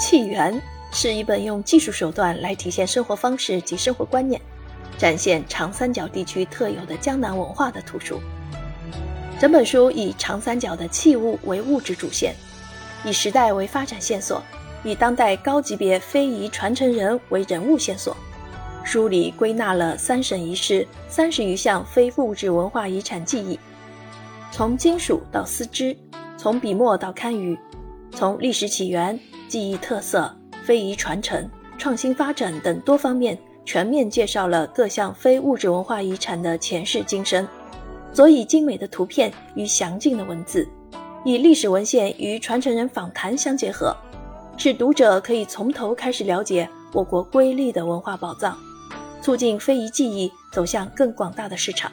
气源是一本用技术手段来体现生活方式及生活观念，展现长三角地区特有的江南文化的图书。整本书以长三角的器物为物质主线，以时代为发展线索，以当代高级别非遗传承人为人物线索。书里归纳了三省一市三十余项非物质文化遗产记忆，从金属到丝织，从笔墨到堪舆，从历史起源、记忆特色、非遗传承、创新发展等多方面，全面介绍了各项非物质文化遗产的前世今生。佐以精美的图片与详尽的文字，以历史文献与传承人访谈相结合，使读者可以从头开始了解我国瑰丽的文化宝藏。促进非遗技艺走向更广大的市场。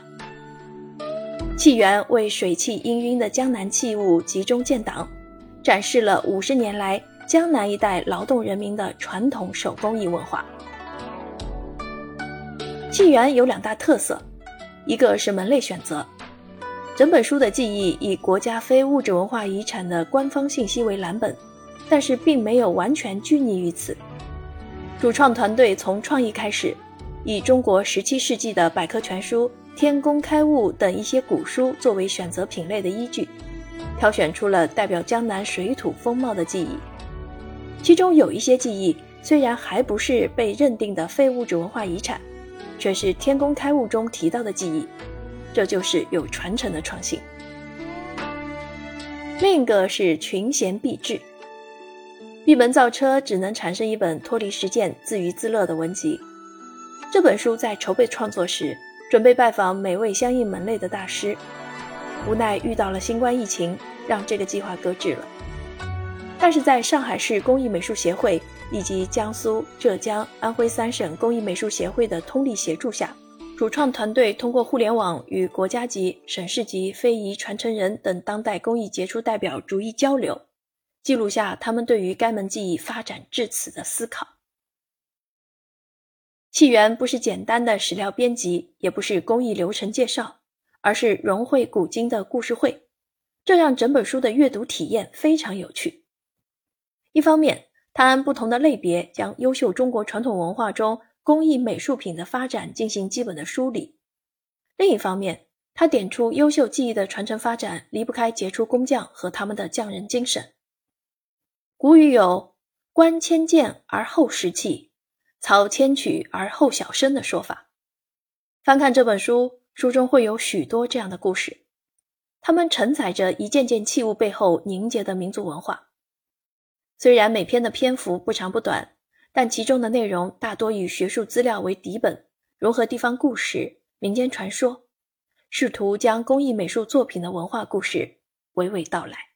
器源为水气氤氲的江南器物集中建档，展示了五十年来江南一带劳动人民的传统手工艺文化。纪元有两大特色，一个是门类选择，整本书的记忆以国家非物质文化遗产的官方信息为蓝本，但是并没有完全拘泥于此。主创团队从创意开始。以中国十七世纪的百科全书《天工开物》等一些古书作为选择品类的依据，挑选出了代表江南水土风貌的记忆。其中有一些记忆虽然还不是被认定的非物质文化遗产，却是《天工开物》中提到的记忆，这就是有传承的创新。另一个是群贤毕至，闭门造车只能产生一本脱离实践、自娱自乐的文集。这本书在筹备创作时，准备拜访每位相应门类的大师，无奈遇到了新冠疫情，让这个计划搁置了。但是在上海市工艺美术协会以及江苏、浙江、安徽三省工艺美术协会的通力协助下，主创团队通过互联网与国家级、省市级非遗传承人等当代工艺杰出代表逐一交流，记录下他们对于该门技艺发展至此的思考。器源不是简单的史料编辑，也不是工艺流程介绍，而是融汇古今的故事会，这让整本书的阅读体验非常有趣。一方面，他按不同的类别将优秀中国传统文化中工艺美术品的发展进行基本的梳理；另一方面，他点出优秀技艺的传承发展离不开杰出工匠和他们的匠人精神。古语有“观千剑而后识器”。操千曲而后晓声的说法。翻看这本书，书中会有许多这样的故事，它们承载着一件件器物背后凝结的民族文化。虽然每篇的篇幅不长不短，但其中的内容大多以学术资料为底本，融合地方故事、民间传说，试图将工艺美术作品的文化故事娓娓道来。